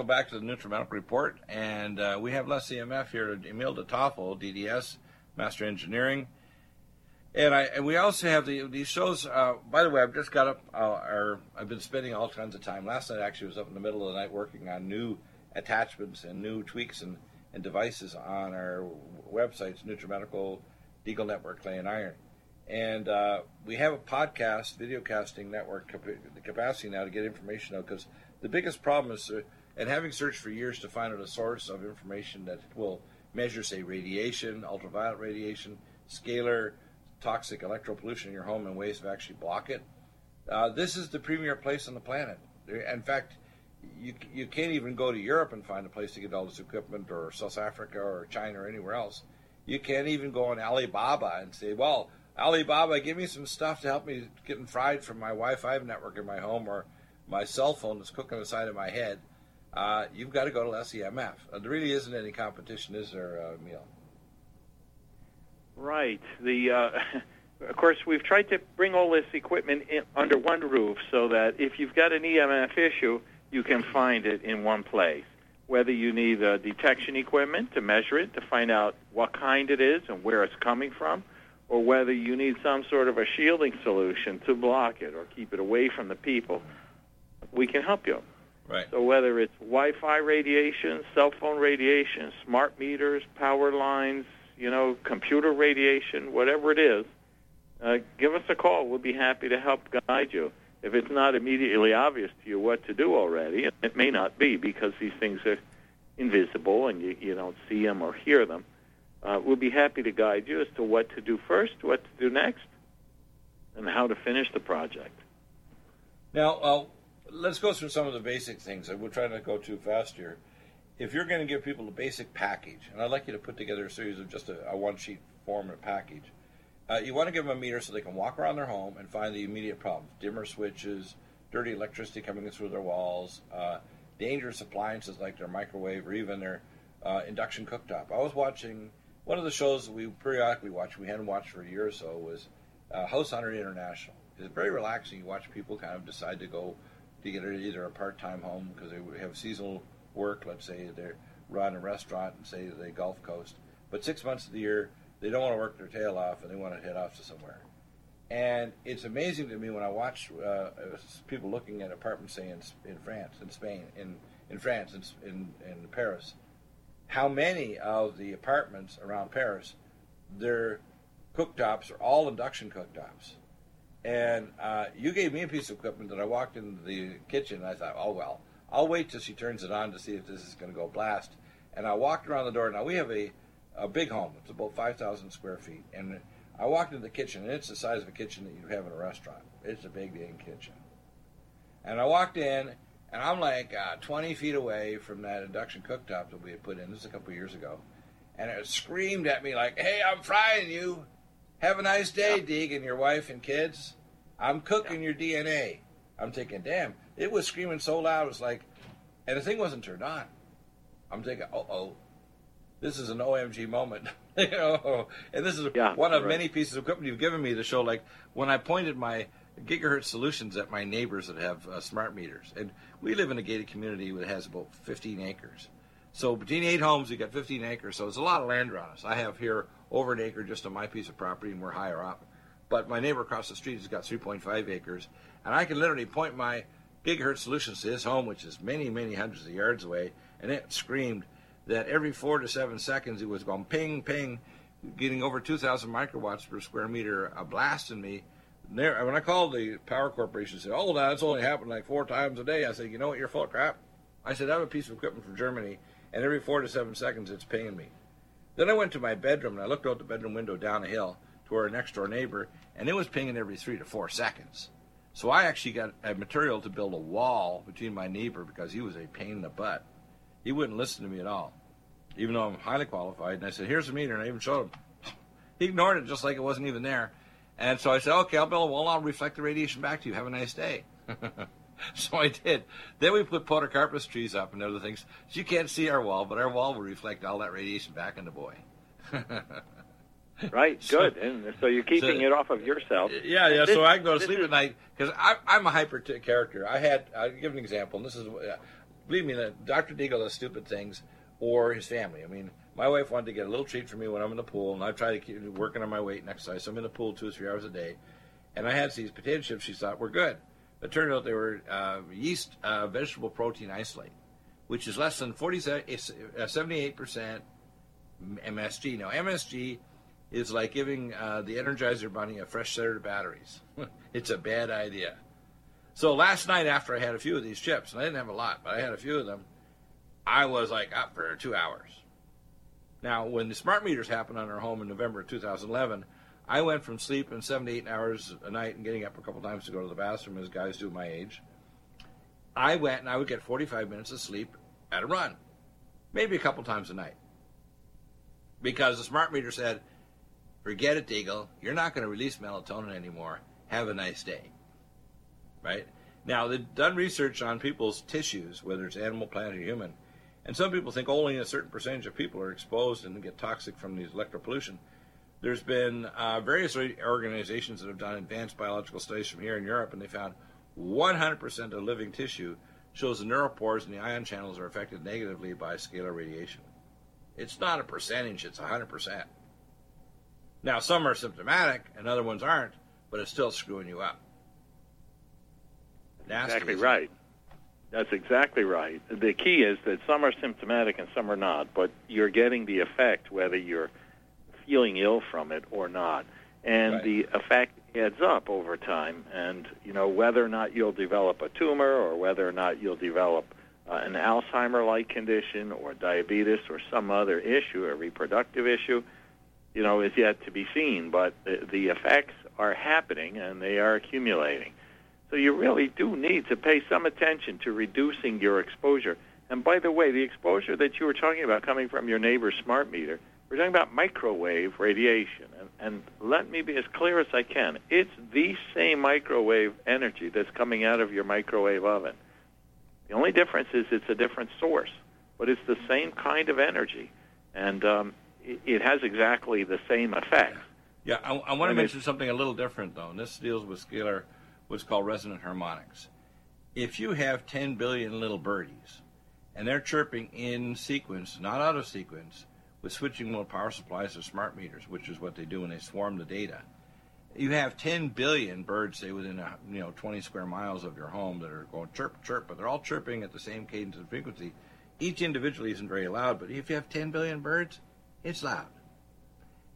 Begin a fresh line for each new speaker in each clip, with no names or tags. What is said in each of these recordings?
Welcome back to the NutriMedical Report. And uh, we have Less EMF here, Emile DeToffle, DDS, Master Engineering. And I and we also have the, these shows. Uh, by the way, I've just got up. Uh, I've been spending all kinds of time. Last night actually was up in the middle of the night working on new attachments and new tweaks and, and devices on our websites, NutriMedical, Deagle Network, Clay and Iron. And uh, we have a podcast, video casting network the capacity now to get information out because the biggest problem is uh, and having searched for years to find out a source of information that will measure, say, radiation, ultraviolet radiation, scalar, toxic electropollution in your home, and ways to actually block it, uh, this is the premier place on the planet. In fact, you, you can't even go to Europe and find a place to get all this equipment, or South Africa, or China, or anywhere else. You can't even go on Alibaba and say, well, Alibaba, give me some stuff to help me getting fried from my Wi Fi network in my home or my cell phone that's cooking the side of my head uh, you've got to go to Less EMF. Uh, there really isn't any competition, is there, uh, Emile?
Right. The uh, of course we've tried to bring all this equipment in, under one roof so that if you've got an EMF issue, you can find it in one place. Whether you need uh, detection equipment to measure it to find out what kind it is and where it's coming from, or whether you need some sort of a shielding solution to block it or keep it away from the people, we can help you.
Right.
So whether it's Wi-Fi radiation, cell phone radiation, smart meters, power lines, you know, computer radiation, whatever it is, uh, give us a call. We'll be happy to help guide you. If it's not immediately obvious to you what to do already, it may not be because these things are invisible and you, you don't see them or hear them. Uh, we'll be happy to guide you as to what to do first, what to do next, and how to finish the project.
Now, uh, let's go through some of the basic things. We're trying not to go too fast here. If you're going to give people a basic package, and I'd like you to put together a series of just a, a one sheet form and package, uh, you want to give them a meter so they can walk around their home and find the immediate problems dimmer switches, dirty electricity coming in through their walls, uh, dangerous appliances like their microwave or even their uh, induction cooktop. I was watching one of the shows that we periodically watch, we hadn't watched for a year or so, was uh, House Hunter International. It's very relaxing. You watch people kind of decide to go to get either a part-time home because they have seasonal work. Let's say they run a restaurant and say the Gulf Coast, but six months of the year they don't want to work their tail off and they want to head off to somewhere. And it's amazing to me when I watch uh, people looking at apartments, say in, in France, in Spain, in in France, in in Paris, how many of the apartments around Paris, their cooktops are all induction cooktops and uh, you gave me a piece of equipment that I walked into the kitchen and I thought, oh, well, I'll wait till she turns it on to see if this is going to go blast. And I walked around the door. Now, we have a, a big home, it's about 5,000 square feet. And I walked into the kitchen, and it's the size of a kitchen that you have in a restaurant. It's a big, big kitchen. And I walked in, and I'm like uh, 20 feet away from that induction cooktop that we had put in. This is a couple years ago. And it screamed at me like, hey, I'm frying you. Have a nice day, yeah. Deeg, and your wife and kids. I'm cooking yeah. your DNA. I'm thinking, damn, it was screaming so loud. It was like, and the thing wasn't turned on. I'm thinking, oh, oh, this is an OMG moment. you know, and this is
yeah,
one of
right.
many pieces of equipment you've given me to show. Like when I pointed my gigahertz solutions at my neighbors that have uh, smart meters, and we live in a gated community that has about 15 acres. So between eight homes, we got 15 acres. So it's a lot of land around us. I have here over an acre just on my piece of property, and we're higher up. But my neighbor across the street has got 3.5 acres, and I can literally point my gigahertz solutions to his home, which is many, many hundreds of yards away, and it screamed that every four to seven seconds it was going ping, ping, getting over 2,000 microwatts per square meter, a blasting me. When I called the power corporation, they said, "Oh, that's only happened like four times a day." I said, "You know what? You're full of crap." I said, "I have a piece of equipment from Germany, and every four to seven seconds it's pinging me." Then I went to my bedroom and I looked out the bedroom window down a hill to our next door neighbor, and it was pinging every three to four seconds. So I actually got a material to build a wall between my neighbor because he was a pain in the butt. He wouldn't listen to me at all, even though I'm highly qualified. And I said, "Here's the meter," and I even showed him. He ignored it just like it wasn't even there. And so I said, "Okay, I'll build a wall. I'll reflect the radiation back to you. Have a nice day." so I did. Then we put podocarpus trees up and other things. So you can't see our wall, but our wall will reflect all that radiation back into boy.
right, good. And so you're keeping so, it off of yourself.
Yeah, yeah. This, so I can go to sleep is, at night because I'm a hyper t- character. I had, I'll give an example, and this is, uh, believe me, Dr. Deagle does stupid things or his family. I mean, my wife wanted to get a little treat for me when I'm in the pool, and I try to keep working on my weight and exercise. So I'm in the pool two or three hours a day, and I had these potato chips she thought were good. It turned out they were uh, yeast uh, vegetable protein isolate, which is less than 40, 78% MSG. Now, MSG is like giving uh, the Energizer Bunny a fresh set of batteries. it's a bad idea. So last night, after I had a few of these chips, and I didn't have a lot, but I had a few of them, I was like up for two hours. Now, when the smart meters happened on our home in November of 2011, I went from sleeping seven to eight hours a night and getting up a couple times to go to the bathroom, as guys do my age. I went and I would get 45 minutes of sleep at a run, maybe a couple times a night because the smart meter said, forget it, Deagle. You're not going to release melatonin anymore. Have a nice day. Right? Now, they've done research on people's tissues, whether it's animal, plant, or human, and some people think only a certain percentage of people are exposed and get toxic from these electropollution. There's been uh, various organizations that have done advanced biological studies from here in Europe, and they found 100% of living tissue shows the neuropores and the ion channels are affected negatively by scalar radiation. It's not a percentage, it's 100%. Now, some are symptomatic and other ones aren't, but it's still screwing you up.
Nasty, exactly right. That's exactly right. The key is that some are symptomatic and some are not, but you're getting the effect whether you're feeling ill from it or not. And right. the effect adds up over time. And, you know, whether or not you'll develop a tumor or whether or not you'll develop uh, an Alzheimer-like condition or diabetes or some other issue, a reproductive issue, you know, is yet to be seen. But the, the effects are happening and they are accumulating. So you really do need to pay some attention to reducing your exposure. And by the way, the exposure that you were talking about coming from your neighbor's smart meter, we're talking about microwave radiation. And, and let me be as clear as I can. It's the same microwave energy that's coming out of your microwave oven. The only difference is it's a different source, but it's the same kind of energy, and um, it, it, has exactly the same effect.
Yeah, I, I want to mention something a little different though, and this deals with scalar, what's called resonant harmonics. If you have 10 billion little birdies, and they're chirping in sequence, not out of sequence, with switching mode power supplies or smart meters, which is what they do when they swarm the data you have 10 billion birds, say, within a, you know 20 square miles of your home that are going chirp, chirp, but they're all chirping at the same cadence and frequency. Each individually isn't very loud, but if you have 10 billion birds, it's loud.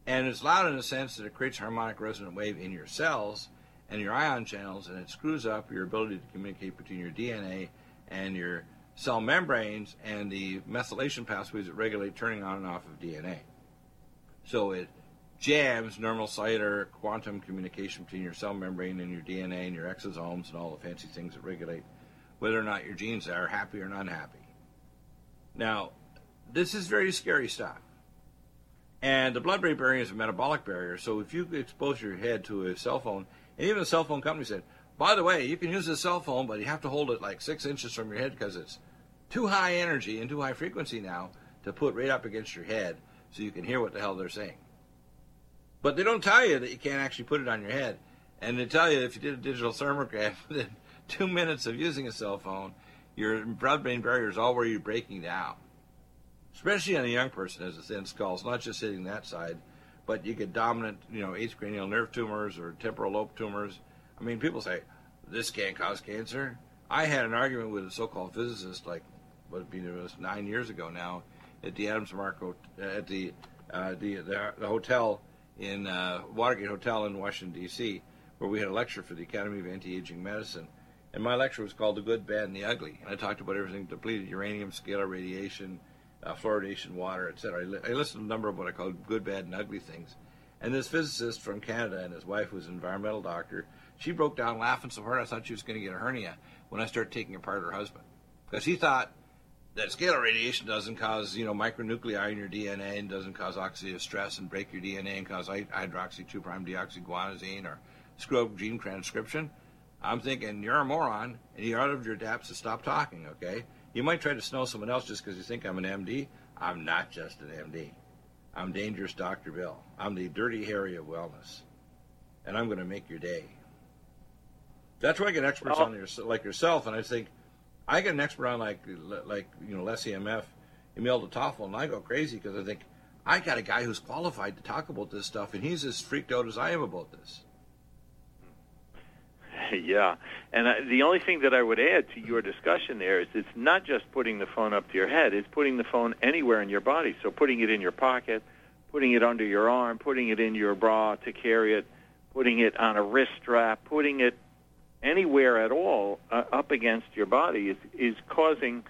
And it's loud in the sense that it creates harmonic resonant wave in your cells and your ion channels, and it screws up your ability to communicate between your DNA and your cell membranes and the methylation pathways that regulate turning on and off of DNA. So it jams normal cellular quantum communication between your cell membrane and your DNA and your exosomes and all the fancy things that regulate whether or not your genes are happy or unhappy. Now, this is very scary stuff. And the blood brain barrier is a metabolic barrier, so if you expose your head to a cell phone, and even the cell phone company said, by the way, you can use a cell phone, but you have to hold it like six inches from your head because it's too high energy and too high frequency now to put right up against your head so you can hear what the hell they're saying. But they don't tell you that you can't actually put it on your head. And they tell you if you did a digital thermograph within two minutes of using a cell phone, your blood-brain barrier is already breaking down. Especially on a young person as a thin skull. It's not just hitting that side, but you get dominant, you know, eighth cranial nerve tumors or temporal lobe tumors. I mean, people say this can't cause cancer. I had an argument with a so-called physicist, like what it was nine years ago now, at the Adams Marco at the uh, the, the the hotel in uh, Watergate Hotel in Washington, D.C., where we had a lecture for the Academy of Anti-Aging Medicine. And my lecture was called The Good, Bad, and the Ugly. And I talked about everything depleted uranium, scalar radiation, uh, fluoridation, water, etc. I, li- I listed a number of what I called good, bad, and ugly things. And this physicist from Canada and his wife, who's an environmental doctor, She broke down laughing so hard I thought she was going to get a hernia when I started taking apart her husband because he thought that scalar radiation doesn't cause you know micronuclei in your DNA and doesn't cause oxidative stress and break your DNA and cause hydroxy 2 prime deoxyguanosine or screw up gene transcription. I'm thinking you're a moron and you're out of your depths to stop talking. Okay, you might try to snow someone else just because you think I'm an MD. I'm not just an MD. I'm dangerous Dr. Bill. I'm the dirty Harry of wellness, and I'm going to make your day. That's why I get experts oh. on your, like yourself, and I think I get an expert on like like you know Less EMF, Emile DeToffle, and I go crazy because I think I got a guy who's qualified to talk about this stuff, and he's as freaked out as I am about this.
Yeah, and I, the only thing that I would add to your discussion there is it's not just putting the phone up to your head; it's putting the phone anywhere in your body. So putting it in your pocket, putting it under your arm, putting it in your bra to carry it, putting it on a wrist strap, putting it anywhere at all uh, up against your body is, is causing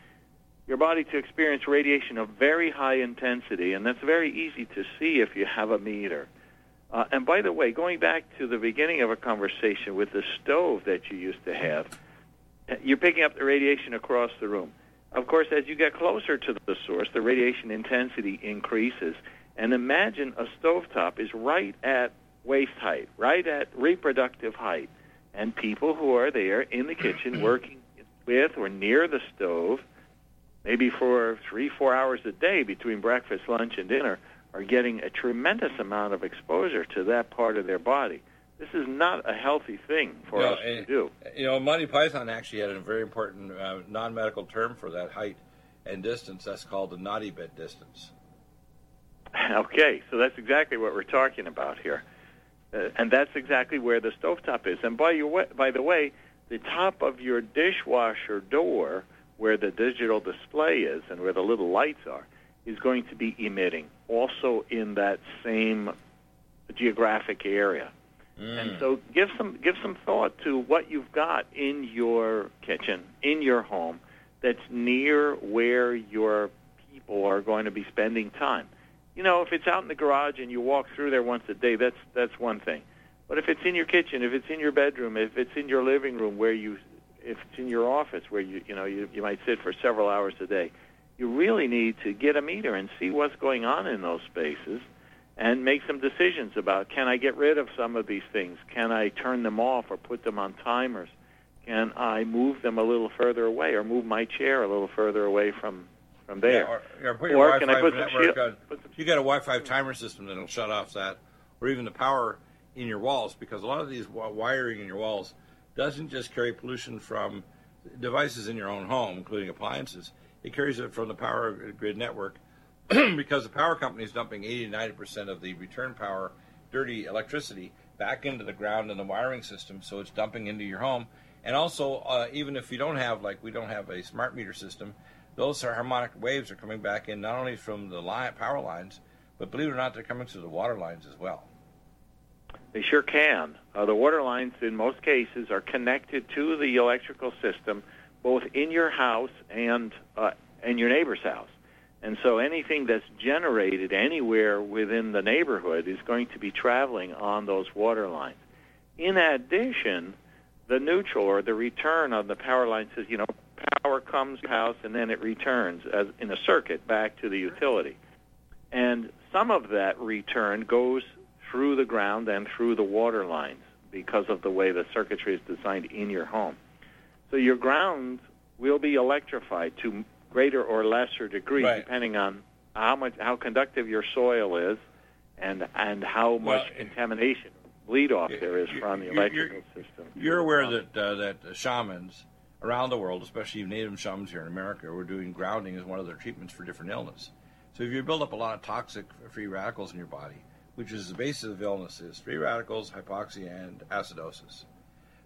your body to experience radiation of very high intensity, and that's very easy to see if you have a meter. Uh, and by the way, going back to the beginning of a conversation with the stove that you used to have, you're picking up the radiation across the room. Of course, as you get closer to the source, the radiation intensity increases. And imagine a stovetop is right at waist height, right at reproductive height and people who are there in the kitchen working with or near the stove, maybe for three, four hours a day between breakfast, lunch, and dinner, are getting a tremendous amount of exposure to that part of their body. This is not a healthy thing for us to eh, do.
You know, Monty Python actually had a very important uh, non-medical term for that height and distance. That's called the naughty bit distance.
Okay, so that's exactly what we're talking about here. Uh, and that's exactly where the stovetop is. And by, your way, by the way, the top of your dishwasher door, where the digital display is and where the little lights are, is going to be emitting also in that same geographic area. Mm. And so give some give some thought to what you've got in your kitchen, in your home that's near where your people are going to be spending time you know, if it's out in the garage and you walk through there once a day, that's that's one thing. But if it's in your kitchen, if it's in your bedroom, if it's in your living room where you if it's in your office where you you know you you might sit for several hours a day, you really need to get a meter and see what's going on in those spaces and make some decisions about can I get rid of some of these things? Can I turn them off or put them on timers? Can I move them a little further away or move my chair a little further away from from there.
Yeah, or, or put your or Wi-Fi network on. You got a Wi-Fi timer system that'll shut off that, or even the power in your walls, because a lot of these wiring in your walls doesn't just carry pollution from devices in your own home, including appliances. It carries it from the power grid network, because the power company is dumping 80 to 90 percent of the return power, dirty electricity, back into the ground and the wiring system, so it's dumping into your home. And also, uh, even if you don't have, like, we don't have a smart meter system, those harmonic waves are coming back in not only from the line, power lines, but believe it or not, they're coming through the water lines as well.
They sure can. Uh, the water lines, in most cases, are connected to the electrical system, both in your house and uh, in your neighbor's house. And so anything that's generated anywhere within the neighborhood is going to be traveling on those water lines. In addition, the neutral or the return on the power line says, you know, power comes to the house and then it returns as in a circuit back to the utility. And some of that return goes through the ground and through the water lines because of the way the circuitry is designed in your home. So your ground will be electrified to greater or lesser degree
right.
depending on how much how conductive your soil is and and how much well, contamination bleed off there is from the electrical
you're,
system.
You're aware that uh, that shamans around the world, especially native shamans here in America, we're doing grounding as one of their treatments for different illness. So if you build up a lot of toxic free radicals in your body, which is the basis of illnesses, free radicals, hypoxia, and acidosis.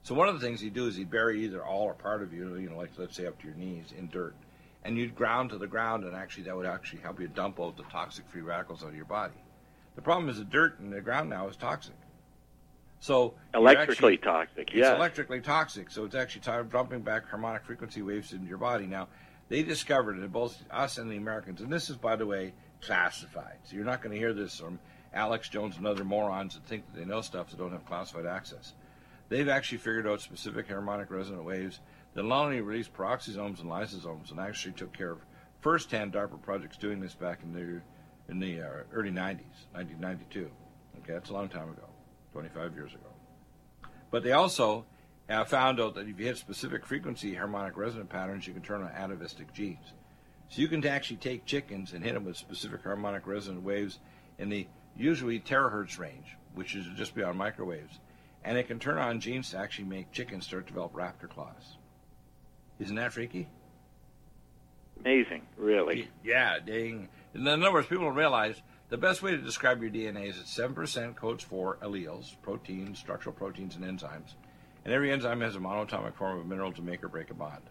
So one of the things you do is you bury either all or part of you, you know, like let's say up to your knees in dirt, and you'd ground to the ground, and actually that would actually help you dump out the toxic free radicals out of your body. The problem is the dirt in the ground now is toxic. So
electrically actually, toxic.
It's electrically toxic. So it's actually dumping back harmonic frequency waves into your body. Now, they discovered it, both us and the Americans, and this is, by the way, classified. So you're not going to hear this from Alex Jones and other morons that think that they know stuff that don't have classified access. they've actually figured out specific harmonic resonant waves that not only release peroxisomes and lysosomes and actually took care of first-hand DARPA projects doing this back in the in the uh, early 90s, 1992. Okay, that's a long time ago, 25 years ago. But they also have found out that if you hit specific frequency harmonic resonant patterns, you can turn on atavistic genes. So you can actually take chickens and hit them with specific harmonic resonant waves in the usually terahertz range, which is just beyond microwaves, and it can turn on genes to actually make chickens start to develop raptor claws. Isn't that freaky?
Amazing, really.
Yeah, dang. In other words, people don't realize the best way to describe your DNA is that 7% codes for alleles, proteins, structural proteins, and enzymes. And every enzyme has a monatomic form of a mineral to make or break a bond.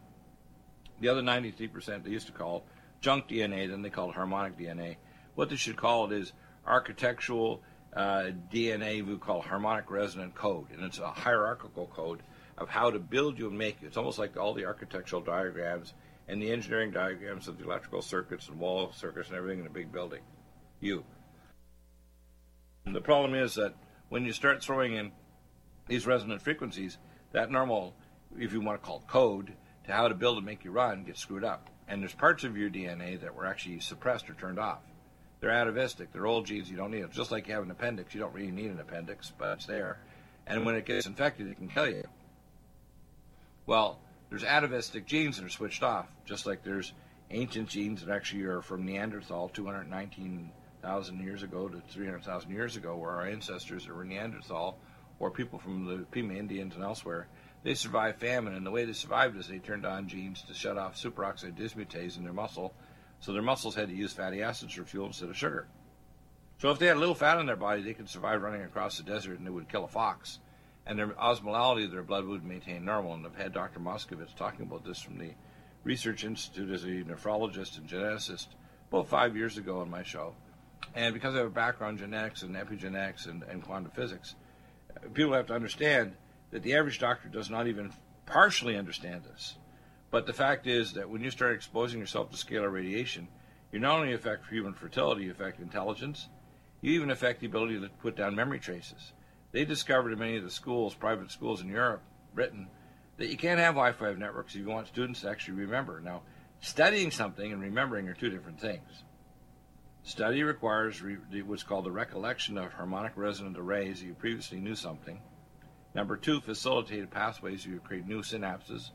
The other 93% they used to call junk DNA, then they called harmonic DNA. What they should call it is architectural uh, DNA we call harmonic resonant code. And it's a hierarchical code of how to build you and make you. It's almost like all the architectural diagrams and the engineering diagrams of the electrical circuits and wall circuits and everything in a big building. You. And the problem is that when you start throwing in these resonant frequencies, that normal, if you want to call it code, to how to build and make you run gets screwed up. And there's parts of your DNA that were actually suppressed or turned off. They're atavistic. They're old genes. You don't need them. Just like you have an appendix, you don't really need an appendix, but it's there. And when it gets infected, it can kill you. Well, there's atavistic genes that are switched off, just like there's ancient genes that actually are from Neanderthal 219,000 years ago to 300,000 years ago, where our ancestors were Neanderthal, or people from the Pima Indians and elsewhere. They survived famine, and the way they survived is they turned on genes to shut off superoxide dismutase in their muscle, so their muscles had to use fatty acids for fuel instead of sugar. So if they had a little fat in their body, they could survive running across the desert and it would kill a fox and their osmolality of their blood would maintain normal. And I've had Dr. Moskovitz talking about this from the Research Institute as a nephrologist and geneticist about five years ago on my show. And because I have a background in genetics and epigenetics and, and quantum physics, people have to understand that the average doctor does not even partially understand this. But the fact is that when you start exposing yourself to scalar radiation, you not only affect human fertility, you affect intelligence, you even affect the ability to put down memory traces. They discovered in many of the schools, private schools in Europe, Britain, that you can't have Wi-Fi networks if you want students to actually remember. Now, studying something and remembering are two different things. Study requires re- what's called the recollection of harmonic resonant arrays. You previously knew something. Number two, facilitated pathways. You create new synapses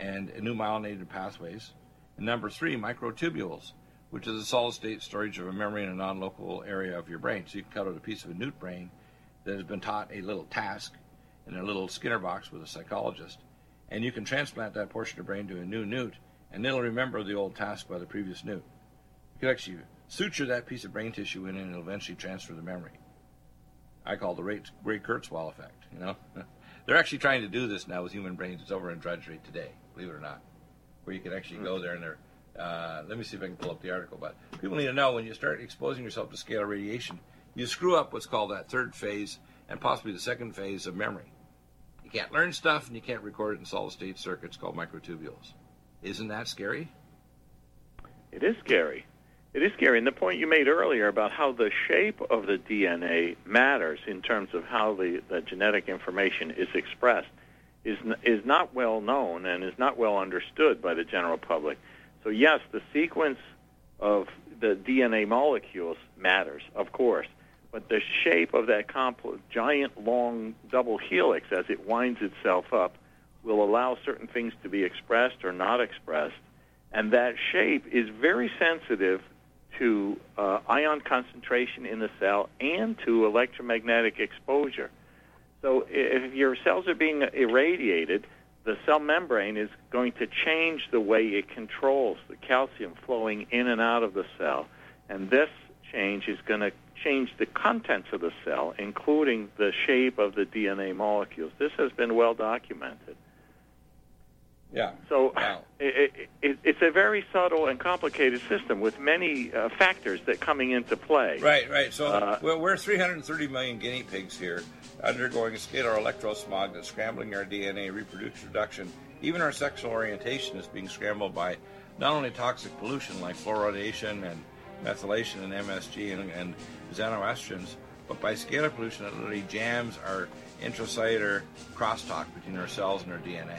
and new myelinated pathways. And number three, microtubules, which is a solid state storage of a memory in a non local area of your brain. So you can cut out a piece of a newt brain that has been taught a little task in a little Skinner box with a psychologist, and you can transplant that portion of brain to a new newt, and it'll remember the old task by the previous newt. You can actually suture that piece of brain tissue in, and it'll eventually transfer the memory. I call the Ray, Ray Kurzweil effect. You know, they're actually trying to do this now with human brains. It's over in Drudgery today, believe it or not, where you can actually go there and they're. Uh, let me see if I can pull up the article. But people need to know when you start exposing yourself to scalar radiation, you screw up what's called that third phase and possibly the second phase of memory. You can't learn stuff and you can't record it in solid state circuits called microtubules. Isn't that scary?
It is scary. It is scary. And the point you made earlier about how the shape of the DNA matters in terms of how the, the genetic information is expressed is, is not well known and is not well understood by the general public. So, yes, the sequence of the DNA molecules matters, of course but the shape of that compl- giant long double helix as it winds itself up will allow certain things to be expressed or not expressed. And that shape is very sensitive to uh, ion concentration in the cell and to electromagnetic exposure. So if your cells are being irradiated, the cell membrane is going to change the way it controls the calcium flowing in and out of the cell. And this change is going to change the contents of the cell, including the shape of the DNA molecules. This has been well documented.
Yeah.
So
wow.
it, it, it's a very subtle and complicated system with many uh, factors that coming into play.
Right, right. So uh, we're 330 million guinea pigs here undergoing a scalar electrosmog that's scrambling our DNA, reproduction reduction. Even our sexual orientation is being scrambled by not only toxic pollution like fluoridation and methylation and MSG and, and xenoestrogens, but by scalar pollution, that literally jams our intracellular crosstalk between our cells and our DNA.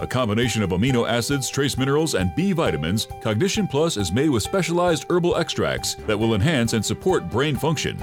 A combination of amino acids, trace minerals, and B vitamins, Cognition Plus is made with specialized herbal extracts that will enhance and support brain function.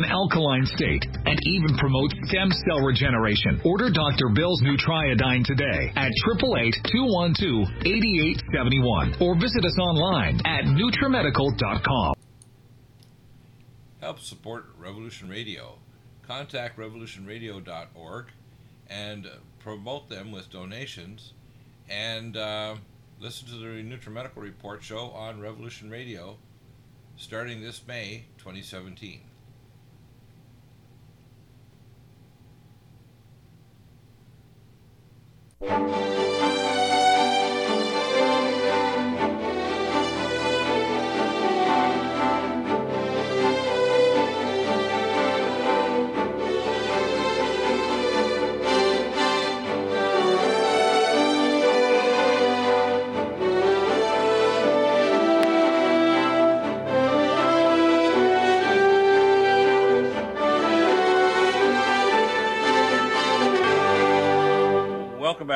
an alkaline state, and even promotes stem cell regeneration. Order Dr. Bill's Nutriodine today at 888-212-8871 or visit us online at NutriMedical.com.
Help support Revolution Radio. Contact revolutionradio.org and promote them with donations and uh, listen to the NutriMedical Report show on Revolution Radio starting this May 2017. Welcome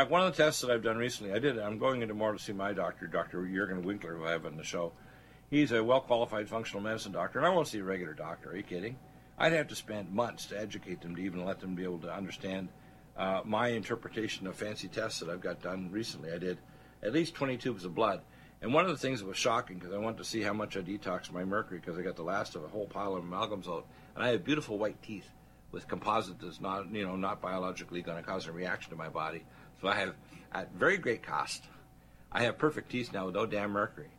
back. One of the tests that I've done recently, I did. I'm going into more to see my doctor, Dr. Jurgen Winkler, who I have on the show. He's a well-qualified functional medicine doctor, and I won't see a regular doctor. Are you kidding? I'd have to spend months to educate them to even let them be able to understand uh, my interpretation of fancy tests that I've got done recently. I did at least 20 tubes of blood, and one of the things that was shocking because I wanted to see how much I detoxed my mercury because I got the last of a whole pile of amalgams out, and I have beautiful white teeth with composite that's not, you know, not biologically going to cause a reaction to my body. So I have, at very great cost, I have perfect teeth now with no damn mercury.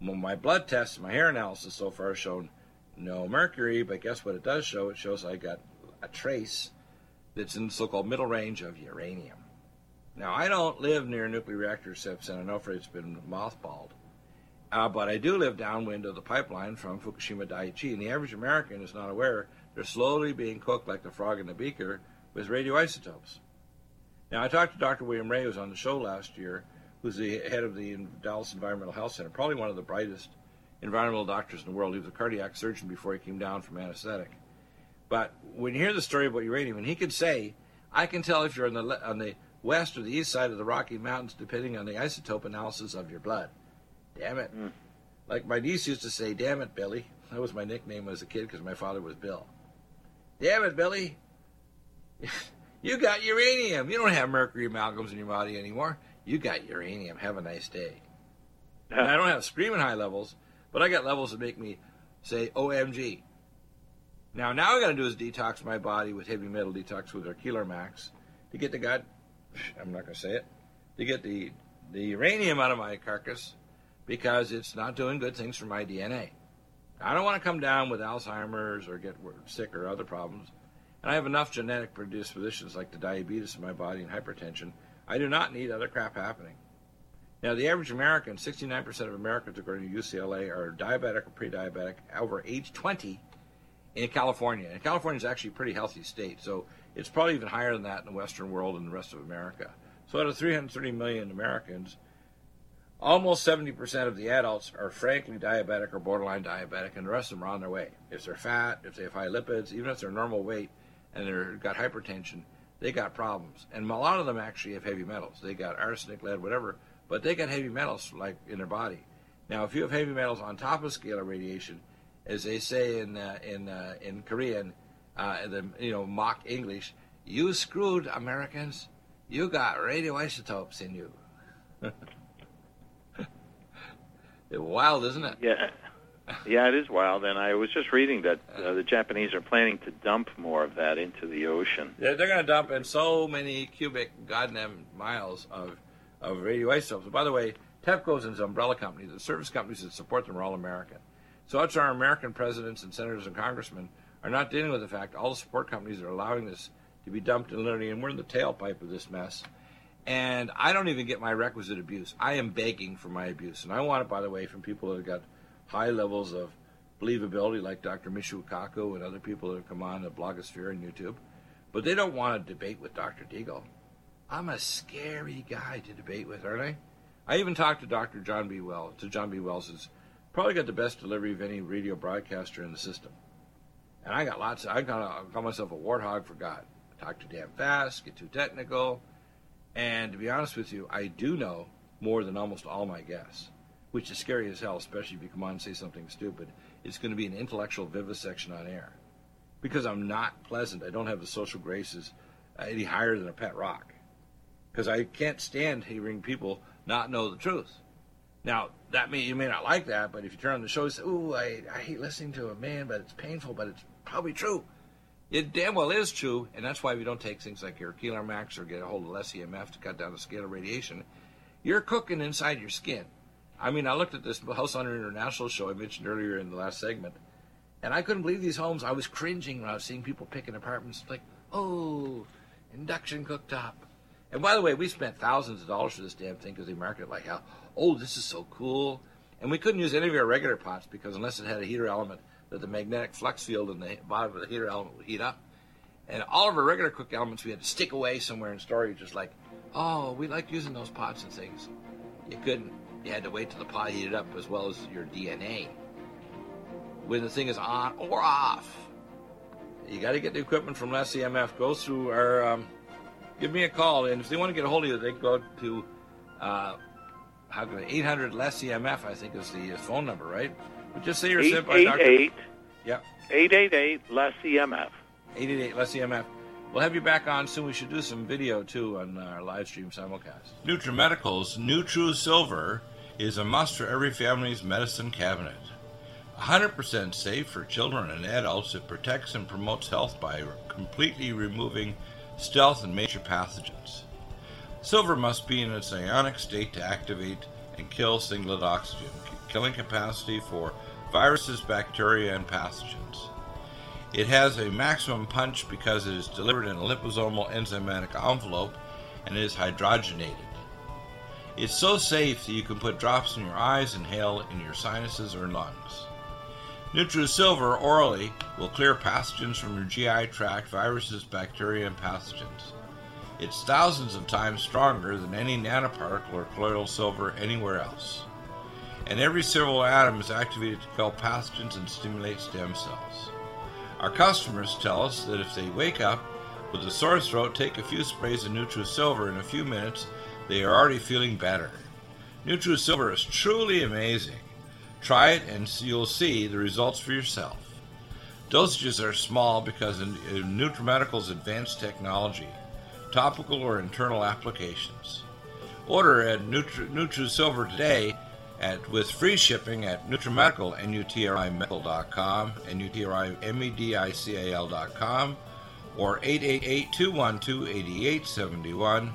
Well, my blood tests, my hair analysis so far shown no mercury, but guess what it does show? It shows I got a trace that's in the so-called middle range of uranium. Now, I don't live near nuclear reactor SIPs, and I know it's been mothballed. Uh, but I do live downwind of the pipeline from Fukushima Daiichi, and the average American is not aware they're slowly being cooked like the frog in the beaker with radioisotopes. Now, I talked to Dr. William Rea, who was on the show last year, who's the head of the Dallas Environmental Health Center, probably one of the brightest environmental doctors in the world. He was a cardiac surgeon before he came down from anesthetic. But when you hear the story about uranium, and he could say, I can tell if you're on the on the west or the east side of the Rocky Mountains, depending on the isotope analysis of your blood. Damn it. Mm. Like my niece used to say, damn it, Billy. That was my nickname as a kid because my father was Bill. Damn it, Billy. you got uranium. You don't have mercury amalgams in your body anymore. You got uranium. Have a nice day. And I don't have screaming high levels, but I got levels that make me say OMG. Now, now I got to do is detox my body with heavy metal detox with our Keeler Max to get the gut. I'm not going to say it. To get the the uranium out of my carcass because it's not doing good things for my DNA. I don't want to come down with Alzheimer's or get sick or other problems. And I have enough genetic predispositions like the diabetes in my body and hypertension. I do not need other crap happening. Now, the average American, 69% of Americans, according to UCLA, are diabetic or pre diabetic over age 20 in California. And California is actually a pretty healthy state, so it's probably even higher than that in the Western world and the rest of America. So, out of 330 million Americans, almost 70% of the adults are frankly diabetic or borderline diabetic, and the rest of them are on their way. If they're fat, if they have high lipids, even if they're normal weight and they've got hypertension, they got problems. And a lot of them actually have heavy metals. They got arsenic, lead, whatever, but they got heavy metals like in their body. Now, if you have heavy metals on top of scalar radiation, as they say in uh, in uh, in Korean, uh, the you know mock English, you screwed Americans. You got radioisotopes in you. Wild, isn't it?
Yeah. Yeah, it is wild, and I was just reading that uh, the Japanese are planning to dump more of that into the ocean.
They're, they're going to dump in so many cubic goddamn miles of of radioisotopes. By the way, TEPCO's and his umbrella company, the service companies that support them are all American. So that's our American presidents and senators and congressmen are not dealing with the fact all the support companies are allowing this to be dumped in literally, and we're in the tailpipe of this mess. And I don't even get my requisite abuse. I am begging for my abuse, and I want it, by the way, from people that have got high levels of believability, like Dr. Michio Kaku and other people that have come on the blogosphere and YouTube. But they don't want to debate with Dr. Deagle. I'm a scary guy to debate with, aren't I? I even talked to Dr. John B. Wells, to John B. Wells, who's probably got the best delivery of any radio broadcaster in the system. And I got lots. Of, I call, call myself a warthog for God. I talk too damn fast, get too technical, and to be honest with you, I do know more than almost all my guests, which is scary as hell, especially if you come on and say something stupid. It's going to be an intellectual vivisection on air, because I'm not pleasant. I don't have the social graces any higher than a pet rock because I can't stand hearing people not know the truth. Now, that may you may not like that, but if you turn on the show and say, "Ooh, I, I hate listening to a man, but it's painful, but it's probably true," it damn well is true, and that's why we don't take things like your Keeler Max or get a hold of less EMF to cut down the scale of radiation. You're cooking inside your skin. I mean, I looked at this House Hunter International show I mentioned earlier in the last segment, and I couldn't believe these homes. I was cringing when I was seeing people picking apartments It's like, "Oh, induction cooktop." And by the way, we spent thousands of dollars for this damn thing because they market like how, oh, this is so cool. And we couldn't use any of our regular pots because unless it had a heater element, that the magnetic flux field in the bottom of the heater element would heat up. And all of our regular cook elements we had to stick away somewhere in storage, just like, oh, we like using those pots and things. You couldn't. You had to wait till the pot heated up as well as your DNA. When the thing is on or off. You got to get the equipment from Less EMF. Go through our um, give me a call. And if they want to get a hold of you, they go to uh, how can I, 800 less EMF, I think is the phone number, right? But just say you're sent by Dr.
888
Yeah,
888 less EMF.
888 less EMF. We'll have you back on soon. We should do some video too on our live stream simulcast. NutriMedical's NutriSilver is a must for every family's medicine cabinet. 100% safe for children and adults, it protects and promotes health by completely removing stealth and major pathogens. Silver must be in its ionic state to activate and kill singlet oxygen, killing capacity for viruses, bacteria, and pathogens. It has a maximum punch because it is delivered in a liposomal enzymatic envelope and is hydrogenated. It's so safe that you can put drops in your eyes inhale in your sinuses or lungs. NutriSilver orally will clear pathogens from your GI tract, viruses, bacteria, and pathogens. It's thousands of times stronger than any nanoparticle or colloidal silver anywhere else. And every silver atom is activated to kill pathogens and stimulate stem cells. Our customers tell us that if they wake up with a sore throat, take a few sprays of NutriSilver in a few minutes, they are already feeling better. NutriSilver is truly amazing. Try it and you'll see the results for yourself. Dosages are small because of uh, NutriMedical's advanced technology, topical or internal applications. Order at Nutri- NutriSilver today at with free shipping at NutriMedical, N-U-T-R-I-Medical.com, N-U-T-R-I-M-E-D-I-C-A-L.com, or 888-212-8871.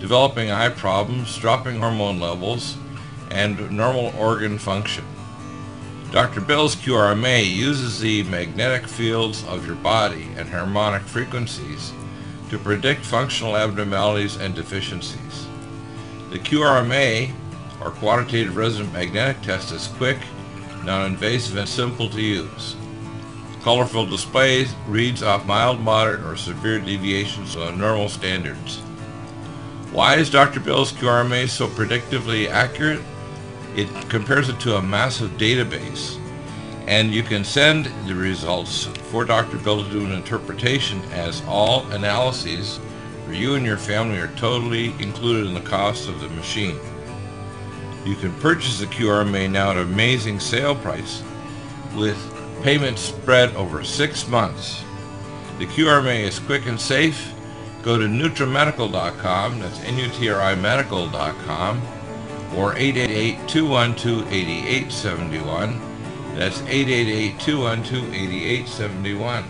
developing eye problems, dropping hormone levels, and normal organ function. Dr. Bill's QRMA uses the magnetic fields of your body and harmonic frequencies to predict functional abnormalities and deficiencies. The QRMA, or Quantitative Resonant Magnetic Test, is quick, non-invasive, and simple to use. Colorful display reads off mild, moderate, or severe deviations from normal standards. Why is Dr. Bill's QRMA so predictively accurate? It compares it to a massive database, and you can send the results for Dr. Bill to do an interpretation as all analyses for you and your family are totally included in the cost of the machine. You can purchase the QRMA now at an amazing sale price with payments spread over six months. The QRMA is quick and safe. Go to NutriMedical.com, that's N-U-T-R-I medical.com, or 888-212-8871. That's 888-212-8871.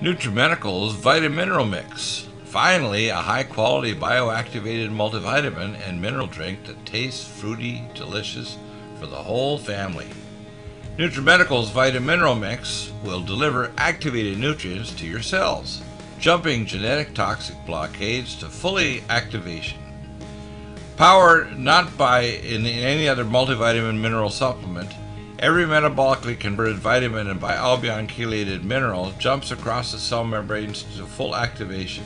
NutriMedical's Vitamineral Mix. Finally, a high-quality bioactivated multivitamin and mineral drink that tastes fruity, delicious for the whole family. NutriMedical's Vitamineral Mix will deliver activated nutrients to your cells, jumping genetic toxic blockades to fully activation. Powered not by in any other multivitamin mineral supplement, every metabolically converted vitamin and bialbion chelated mineral jumps across the cell membranes to full activation.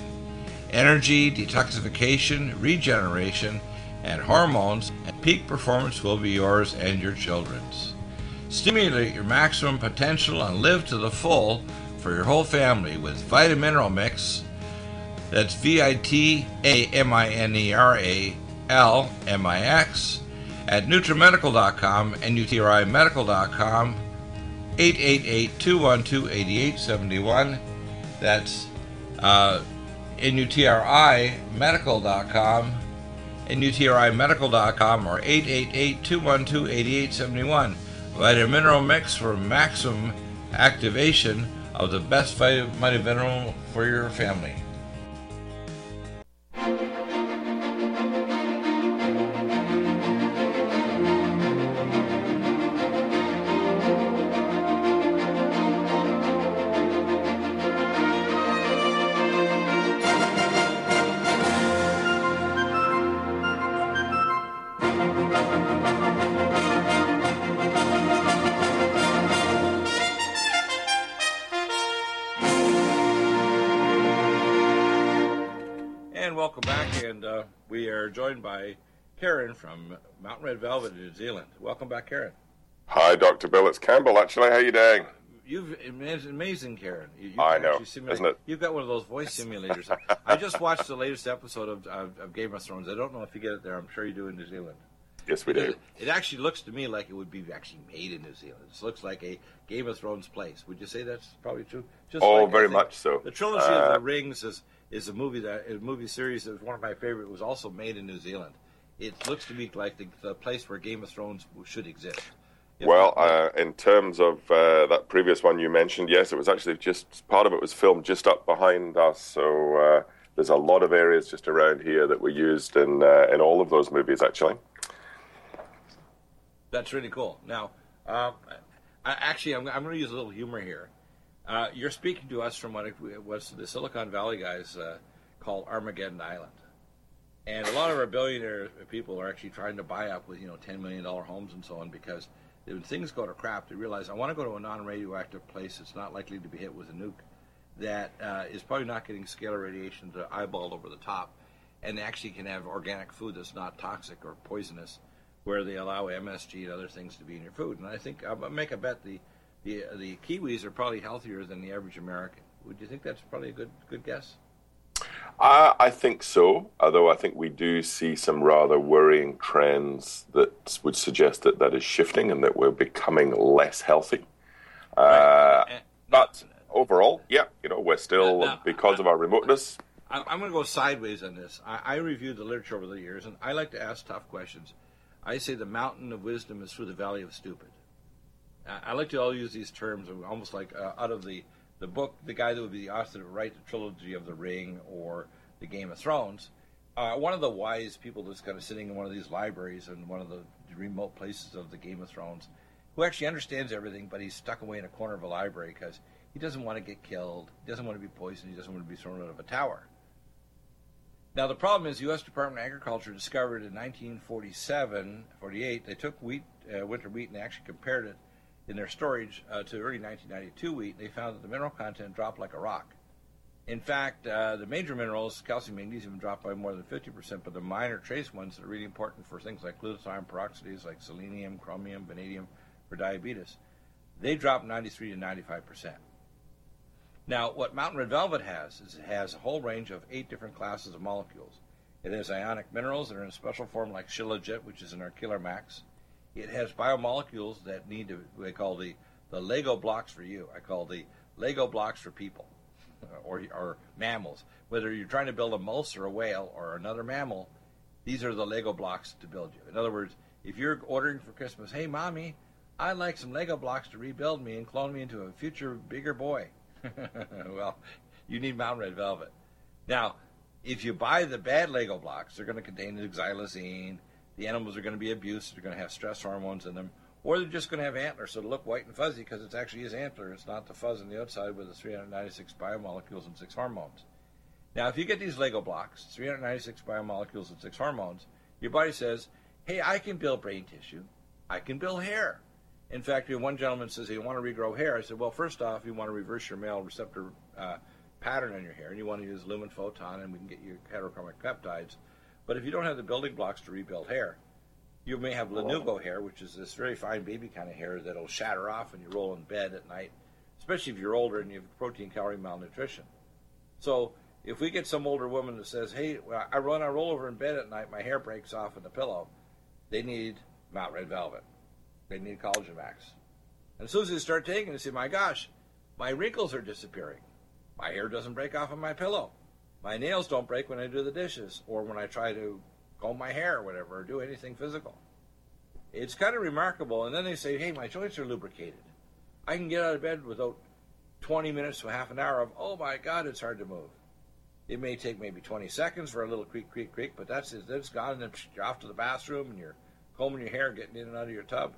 Energy, detoxification, regeneration, and hormones and peak performance will be yours and your children's. Stimulate your maximum potential and live to the full for your whole family with Vitamineral Mix. That's V I T A M I N E R A L M I X at NutriMedical.com and NutriMedical.com 888-212-8871. That's uh, NUTRIMedical.com NUTRIMedical.com or 888-212-8871. Vitamineral Mix for maximum activation of the best vitamineral for your family. And uh, we are joined by Karen from Mountain Red Velvet in New Zealand. Welcome back, Karen.
Hi, Dr. Bill. It's Campbell, actually. How you doing?
You've it's amazing, Karen. You, you
I know,
simulate,
isn't it?
You've got one of those voice simulators. I just watched the latest episode of, of, of Game of Thrones. I don't know if you get it there. I'm sure you do in New Zealand.
Yes, we do.
It, it actually looks to me like it would be actually made in New Zealand. It looks like a Game of Thrones place. Would you say that's probably true? Just
Oh,
like,
very much so.
The trilogy
Uh,
of the Rings is is a movie that a movie series that was one of my favorite. Was also made in New Zealand. It looks to me like the, the place where Game of Thrones should exist. If
Well, uh, in terms of uh, that previous one you mentioned, yes, it was actually just part of it was filmed just up behind us. So uh, there's a lot of areas just around here that were used in uh, in all of those movies, actually.
That's really cool. Now, um, I, actually, I'm, I'm going to use a little humor here. Uh, you're speaking to us from what it was the Silicon Valley guys uh, call Armageddon Island. And a lot of our billionaire people are actually trying to buy up with, you know, $10 million homes and so on because when things go to crap, they realize I want to go to a non radioactive place that's not likely to be hit with a nuke, that uh, is probably not getting scalar radiation to eyeball over the top, and actually can have organic food that's not toxic or poisonous, where they allow MSG and other things to be in your food. And I think I'll make a bet the the the Kiwis are probably healthier than the average American. Would you think that's probably a good good guess?
Uh, I think so, although I think we do see some rather worrying trends that would suggest that that is shifting and that we're becoming less healthy. Uh, but overall, yeah, you know, we're still, now, because of our remoteness.
I'm going to go sideways on this. I, I reviewed the literature over the years, and I like to ask tough questions. I say the mountain of wisdom is through the valley of stupid. I, like to all use these terms almost like uh, out of the the book, the guy that would be the author to write the trilogy of the Ring or the Game of Thrones, uh, one of the wise people that's kind of sitting in one of these libraries in one of the remote places of the Game of Thrones, who actually understands everything, but he's stuck away in a corner of a library because he doesn't want to get killed, he doesn't want to be poisoned, he doesn't want to be thrown out of a tower. Now the problem is, the U.S. Department of Agriculture discovered in 1947, 48, they took wheat, uh, winter wheat, and actually compared it in their storage uh, to early 1992 wheat, they found that the mineral content dropped like a rock. In fact, uh, the major minerals, calcium, magnesium, dropped by more than 50%, but the minor trace ones that are really important for things like glutathione peroxidase, like selenium, chromium, vanadium, for diabetes, they dropped 93 to 95%. Now, what Mountain Red Velvet has is it has a whole range of eight different classes of molecules. It has ionic minerals that are in a special form like shilajit, which is in our Killer Max. It has biomolecules that need to, we call the, the Lego blocks for you. I call the Lego blocks for people or, or mammals. Whether you're trying to build a mouse or a whale or another mammal, these are the Lego blocks to build you. In other words, if you're ordering for Christmas, hey, mommy, I'd like some Lego blocks to rebuild me and clone me into a future bigger boy. well, you need Mountain Red Velvet. Now, if you buy the bad Lego blocks, they're going to contain xylazine, the animals are going to be abused, they're going to have stress hormones in them, or they're just going to have antlers, so they look white and fuzzy because it's actually his antler. It's not the fuzz on the outside with the 396 biomolecules and six hormones. Now, if you get these Lego blocks, 396 biomolecules and six hormones, your body says, hey, I can build brain tissue. I can build hair. In fact, one gentleman says, he want to regrow hair? I said, well, first off, you want to reverse your male receptor uh, pattern in your hair, and you want to use lumen photon, and we can get your heterochromic peptides but if you don't have the building blocks to rebuild hair, you may have oh. lanugo hair, which is this very fine baby kind of hair that'll shatter off when you roll in bed at night, especially if you're older and you have protein calorie malnutrition. So if we get some older woman that says, "Hey, I run, I roll over in bed at night, my hair breaks off in the pillow," they need Mount Red Velvet. They need Collagen Max. And as soon as they start taking it, they say, "My gosh, my wrinkles are disappearing. My hair doesn't break off on my pillow." My nails don't break when I do the dishes or when I try to comb my hair or whatever or do anything physical. It's kind of remarkable. And then they say, hey, my joints are lubricated. I can get out of bed without 20 minutes to half an hour of, oh my God, it's hard to move. It may take maybe 20 seconds for a little creak, creak, creak, but that's it. It's gone, and you're off to the bathroom and you're combing your hair, getting in and out of your tub.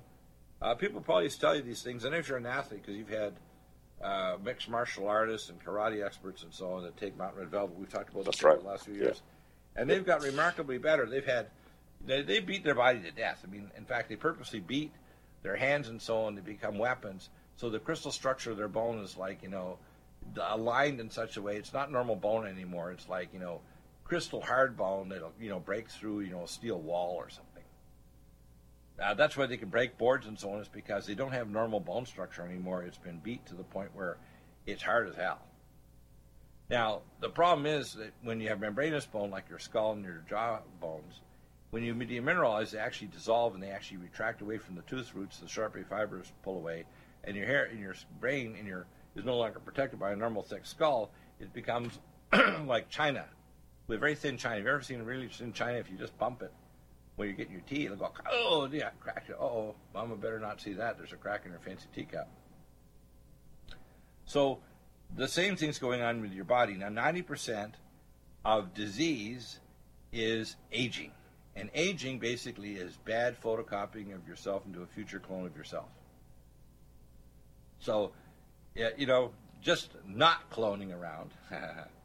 Uh, people probably tell you these things, and if you're an athlete, because you've had – uh, mixed martial artists and karate experts and so on that take Mountain Red Velvet. We've talked about this right. the last few years, yeah. and they've got remarkably better. They've had they, they beat their body to death. I mean, in fact, they purposely beat their hands and so on to become weapons. So the crystal structure of their bone is like you know aligned in such a way it's not normal bone anymore. It's like you know crystal hard bone that'll you know break through you know a steel wall or something. Uh, that's why they can break boards and so on, is because they don't have normal bone structure anymore. It's been beat to the point where it's hard as hell. Now, the problem is that when you have membranous bone, like your skull and your jaw bones, when you demineralize, they actually dissolve and they actually retract away from the tooth roots. The Sharpey fibers pull away, and your hair, and your brain, and your is no longer protected by a normal thick skull. It becomes like china, with very thin china. Have you ever seen really thin china? If you just bump it, when you're getting your tea, it'll go, oh, yeah, cracked it. Oh, Mama better not see that. There's a crack in her fancy teacup. So the same thing's going on with your body. Now, 90% of disease is aging. And aging basically is bad photocopying of yourself into a future clone of yourself. So, you know, just not cloning around.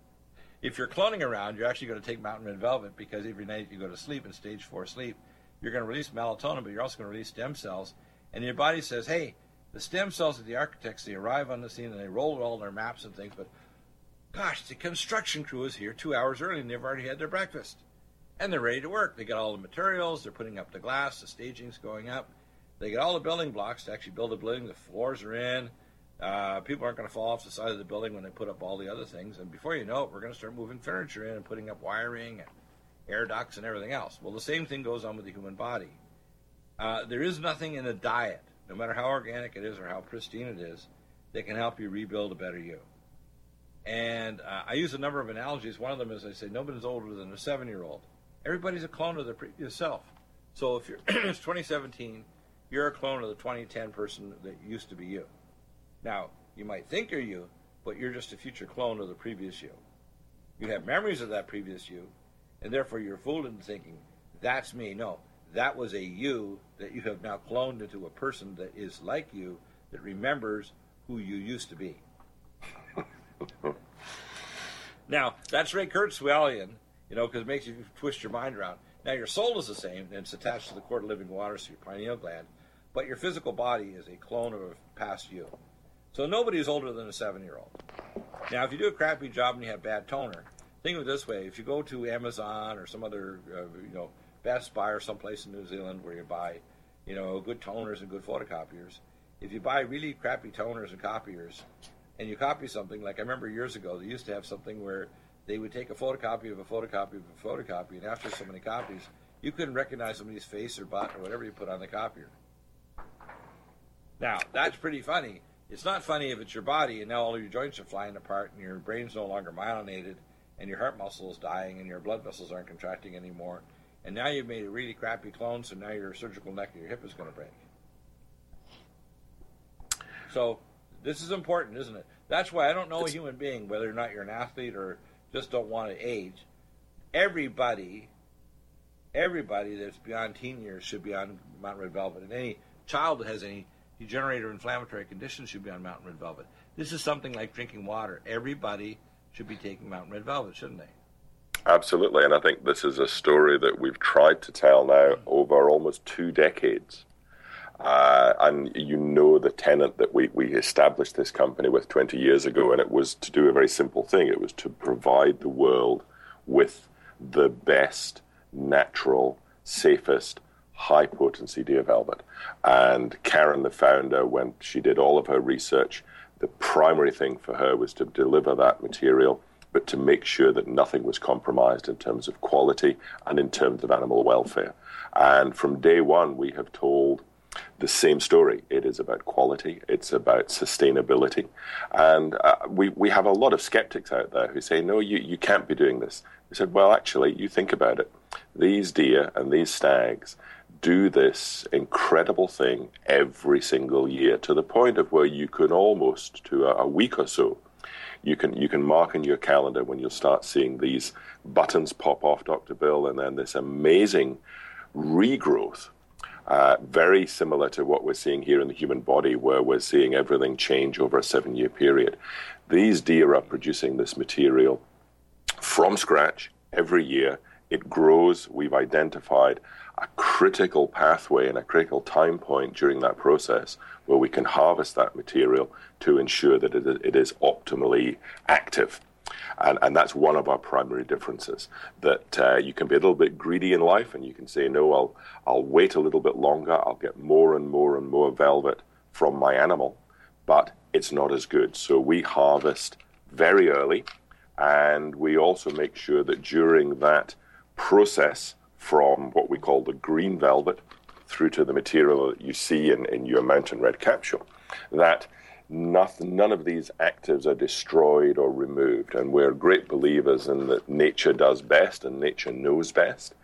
if you're cloning around, you're actually going to take Mountain Red Velvet because every night you go to sleep in stage four sleep, you're going to release melatonin, but you're also going to release stem cells. And your body says, hey, the stem cells of the architects, they arrive on the scene and they roll all their maps and things, but gosh, the construction crew is here two hours early and they've already had their breakfast. And they're ready to work. They got all the materials, they're putting up the glass, the staging's going up. They got all the building blocks to actually build a building, the floors are in. Uh, people aren't going to fall off the side of the building when they put up all the other things. And before you know it, we're going to start moving furniture in and putting up wiring and air ducts and everything else. Well, the same thing goes on with the human body. Uh, there is nothing in a diet, no matter how organic it is or how pristine it is, that can help you rebuild a better you. And uh, I use a number of analogies. One of them is I say nobody's older than a seven year old. Everybody's a clone of their previous self. So if you're it's 2017, you're a clone of the 2010 person that used to be you. Now, you might think you're you, but you're just a future clone of the previous you. You have memories of that previous you, and therefore you're fooled into thinking, that's me. No, that was a you that you have now cloned into a person that is like you, that remembers who you used to be. now, that's Ray Kurzweilian, you know, because it makes you twist your mind around. Now, your soul is the same, and it's attached to the cord of living water, to your pineal gland, but your physical body is a clone of a past you. So nobody is older than a seven year old. Now, if you do a crappy job and you have bad toner, think of it this way: if you go to Amazon or some other, uh, you know, Best Buy or someplace in New Zealand where you buy, you know, good toners and good photocopiers, if you buy really crappy toners and copiers, and you copy something, like I remember years ago, they used to have something where they would take a photocopy of a photocopy of a photocopy, and after so many copies, you couldn't recognize somebody's face or butt or whatever you put on the copier. Now, that's pretty funny. It's not funny if it's your body and now all your joints are flying apart and your brain's no longer myelinated and your heart muscle is dying and your blood vessels aren't contracting anymore. And now you've made a really crappy clone, so now your surgical neck of your hip is going to break. So this is important, isn't it? That's why I don't know a human being, whether or not you're an athlete or just don't want to age. Everybody, everybody that's beyond teen years should be on Mountain Red Velvet. And any child that has any degenerative or inflammatory conditions should be on Mountain Red Velvet. This is something like drinking water. Everybody should be taking Mountain Red Velvet, shouldn't they?
Absolutely, and I think this is a story that we've tried to tell now over almost two decades. Uh, and you know the tenant that we, we established this company with 20 years ago, and it was to do a very simple thing. It was to provide the world with the best, natural, safest, high potency deer velvet. And Karen, the founder, when she did all of her research, the primary thing for her was to deliver that material, but to make sure that nothing was compromised in terms of quality and in terms of animal welfare. And from day one, we have told the same story. It is about quality, it's about sustainability. And uh, we, we have a lot of skeptics out there who say, no, you, you can't be doing this. We said, well, actually, you think about it. These deer and these stags do this incredible thing every single year to the point of where you can almost, to a, a week or so, you can you can mark in your calendar when you'll start seeing these buttons pop off, Dr. Bill, and then this amazing regrowth. Uh, very similar to what we're seeing here in the human body, where we're seeing everything change over a seven year period. These deer are producing this material from scratch every year. It grows. We've identified a critical pathway and a critical time point during that process where we can harvest that material to ensure that it is optimally active. And, and that's one of our primary differences. That uh, you can be a little bit greedy in life, and you can say, "No, I'll I'll wait a little bit longer. I'll get more and more and more velvet from my animal," but it's not as good. So we harvest very early, and we also make sure that during that process from what we call the green velvet through to the material that you see in, in your mountain red capsule, that nothing, none of these actives are destroyed or removed. And we're great believers in that nature does best and nature knows best.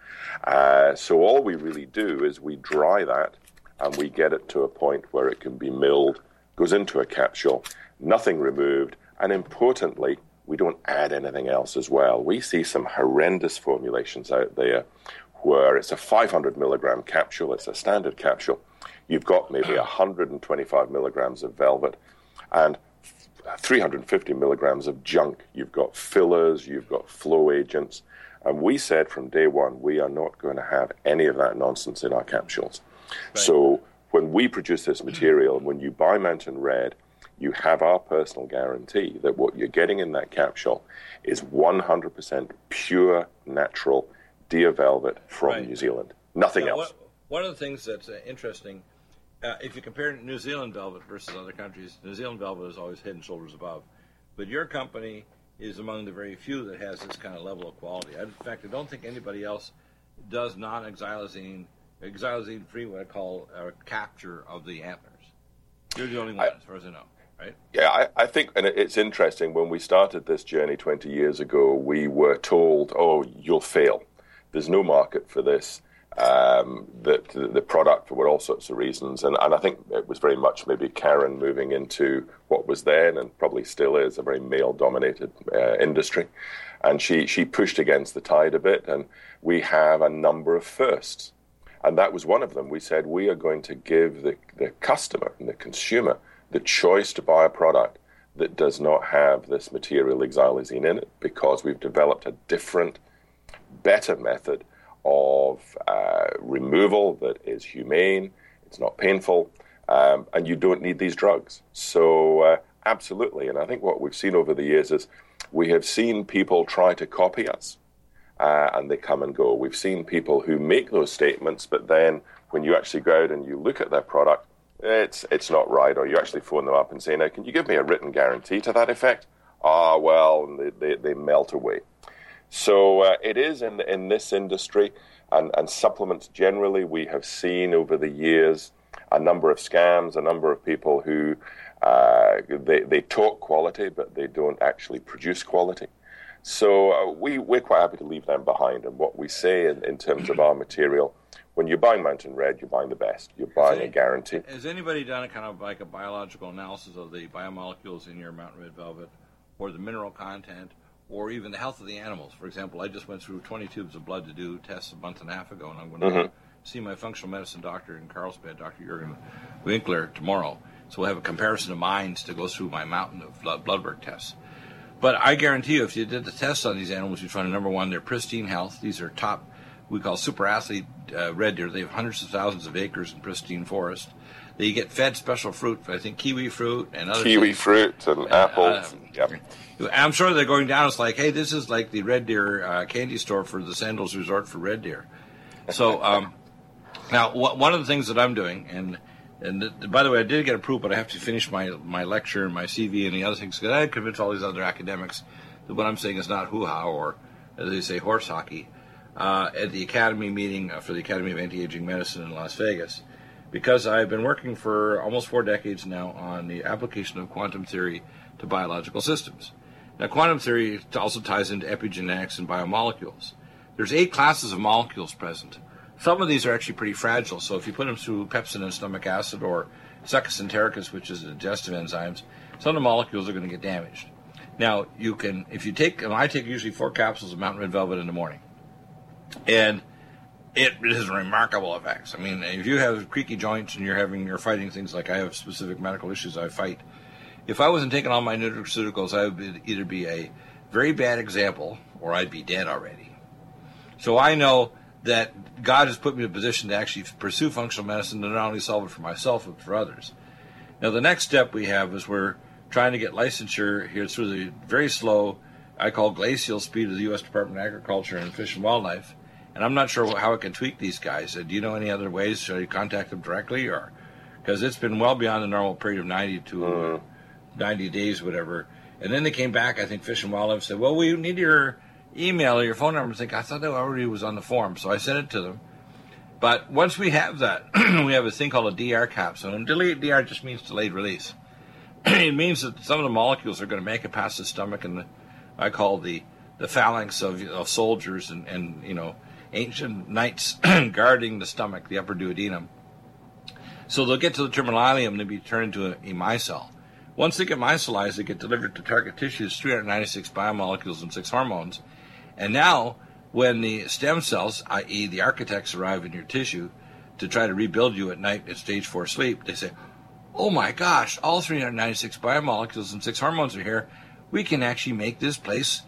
Uh, so all we really do is we dry that and we get it to a point where it can be milled, goes into a capsule, nothing removed, and importantly, we don't add anything else as well. We see some horrendous formulations out there where it's a 500 milligram capsule, it's a standard capsule. You've got maybe 125 milligrams of velvet, and 350 milligrams of junk. You've got fillers, you've got flow agents. And we said from day one, we are not going to have any of that nonsense in our capsules. Right. So when we produce this material, when you buy Mountain Red, you have our personal guarantee that what you're getting in that capsule is 100% pure, natural deer velvet from right. New Zealand. Nothing else.
What, one of the things that's uh, interesting, uh, if you compare New Zealand velvet versus other countries, New Zealand velvet is always head and shoulders above. But your company is among the very few that has this kind of level of quality. In fact, I don't think anybody else does non-xylazine, xylazine-free, what I call a capture of the antlers. You're the only one, I, as far as I know. Right?
Yeah, I, I, think, and it's interesting. When we started this journey 20 years ago, we were told, "Oh, you'll fail. There's no market for this um, the, the product for all sorts of reasons. And, and I think it was very much maybe Karen moving into what was then and probably still is a very male dominated uh, industry. And she, she pushed against the tide a bit. And we have a number of firsts. And that was one of them. We said we are going to give the, the customer and the consumer the choice to buy a product that does not have this material xylazine in it because we've developed a different, better method of uh, removal that is humane, it's not painful, um, and you don't need these drugs. So, uh, absolutely. And I think what we've seen over the years is we have seen people try to copy us. Uh, and they come and go. We've seen people who make those statements, but then when you actually go out and you look at their product, it's it's not right. Or you actually phone them up and say, "Now, can you give me a written guarantee to that effect?" Ah, well, they, they, they melt away. So uh, it is in in this industry and, and supplements generally. We have seen over the years a number of scams, a number of people who uh, they they talk quality, but they don't actually produce quality. So uh, we we're quite happy to leave them behind. And what we say in, in terms of our material when you're buying Mountain Red, you're buying the best. You're buying a guarantee.
Has anybody done a kind of like a biological analysis of the biomolecules in your Mountain Red Velvet, or the mineral content, or even the health of the animals. For example, I just went through 20 tubes of blood to do tests a month and a half ago, and I'm going to mm-hmm. see my functional medicine doctor in Carlsbad, Dr. Jurgen Winkler, tomorrow. So we'll have a comparison of minds to go through my mountain of blood, blood work tests. But I guarantee you, if you did the tests on these animals, you'd find number one, they're pristine health. These are top, we call super athlete uh, red deer. They have hundreds of thousands of acres in pristine forest. They get fed special fruit, I think kiwi fruit and other
kiwi
things.
fruit and apples. Uh, yep.
I'm sure they're going down. It's like, hey, this is like the Red Deer uh, candy store for the Sandals Resort for Red Deer. So um, now, one of the things that I'm doing, and and th- by the way, I did get approved, but I have to finish my my lecture and my CV and the other things because I had convinced all these other academics that what I'm saying is not hoo ha or, as they say, horse hockey. Uh, at the Academy meeting uh, for the Academy of Anti-Aging Medicine in Las Vegas, because I've been working for almost four decades now on the application of quantum theory to biological systems. Now, quantum theory also ties into epigenetics and biomolecules. There's eight classes of molecules present. Some of these are actually pretty fragile, so if you put them through pepsin and stomach acid or succus entericus, which is digestive enzymes, some of the molecules are going to get damaged. Now, you can, if you take, and I take usually four capsules of Mountain Red Velvet in the morning, and it has remarkable effects. I mean, if you have creaky joints and you're having, you're fighting things like I have specific medical issues I fight, if I wasn't taking all my nutraceuticals, I would either be a very bad example or I'd be dead already. So I know that God has put me in a position to actually pursue functional medicine to not only solve it for myself but for others. Now the next step we have is we're trying to get licensure here through the very slow, I call glacial speed of the U.S. Department of Agriculture and Fish and Wildlife. And I'm not sure how it can tweak these guys. Uh, do you know any other ways? Should I contact them directly, or because it's been well beyond the normal period of 90 to mm. 90 days, whatever. And then they came back, I think Fish and Wildlife said, well, we need your email or your phone number. I think, I thought that already was on the form. So I sent it to them. But once we have that, we have a thing called a DR capsule. And delayed DR just means delayed release. it means that some of the molecules are going to make it past the stomach and the, I call the, the phalanx of, of soldiers and, and, you know, ancient knights guarding the stomach, the upper duodenum. So they'll get to the terminal ileum and they'll be turned into a, a micelle. Once they get micellized, they get delivered to target tissues, 396 biomolecules and six hormones. And now, when the stem cells, i.e., the architects, arrive in your tissue to try to rebuild you at night at stage four sleep, they say, oh my gosh, all 396 biomolecules and six hormones are here. We can actually make this place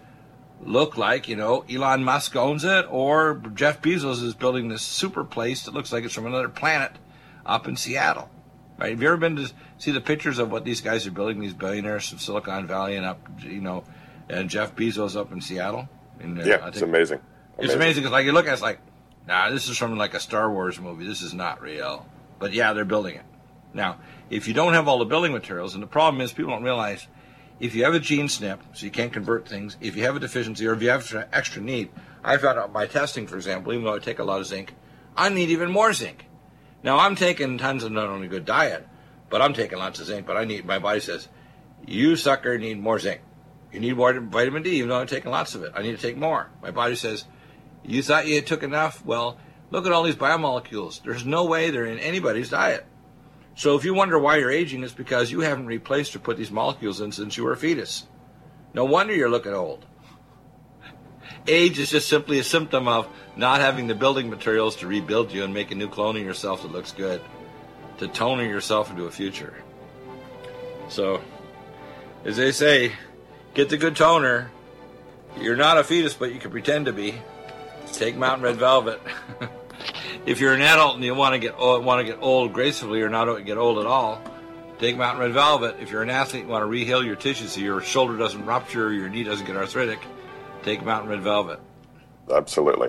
look like, you know, Elon Musk owns it or Jeff Bezos is building this super place that looks like it's from another planet up in Seattle. Right? Have you ever been to see the pictures of what these guys are building, these billionaires from Silicon Valley and up, you know, and Jeff Bezos up in Seattle? And,
uh, yeah, it's amazing. amazing.
It's amazing because, like, you look at it, it's like, nah, this is from like a Star Wars movie. This is not real. But yeah, they're building it. Now, if you don't have all the building materials, and the problem is people don't realize if you have a gene SNP, so you can't convert things, if you have a deficiency or if you have extra, need, I found out by testing, for example, even though I take a lot of zinc, I need even more zinc. Now I'm taking tons of not only good diet, but I'm taking lots of zinc. But I need my body says, you sucker need more zinc. You need more vitamin D, even though I'm taking lots of it. I need to take more. My body says, you thought you took enough? Well, look at all these biomolecules. There's no way they're in anybody's diet. So if you wonder why you're aging, it's because you haven't replaced or put these molecules in since you were a fetus. No wonder you're looking old. Age is just simply a symptom of not having the building materials to rebuild you and make a new clone of yourself that looks good, to toner yourself into a future. So, as they say, get the good toner. You're not a fetus, but you can pretend to be. Take Mountain Red Velvet. if you're an adult and you want to get old, want to get old gracefully or not get old at all, take Mountain Red Velvet. If you're an athlete and want to reheal your tissues so your shoulder doesn't rupture your knee doesn't get arthritic, take Mountain Red Velvet.
Absolutely.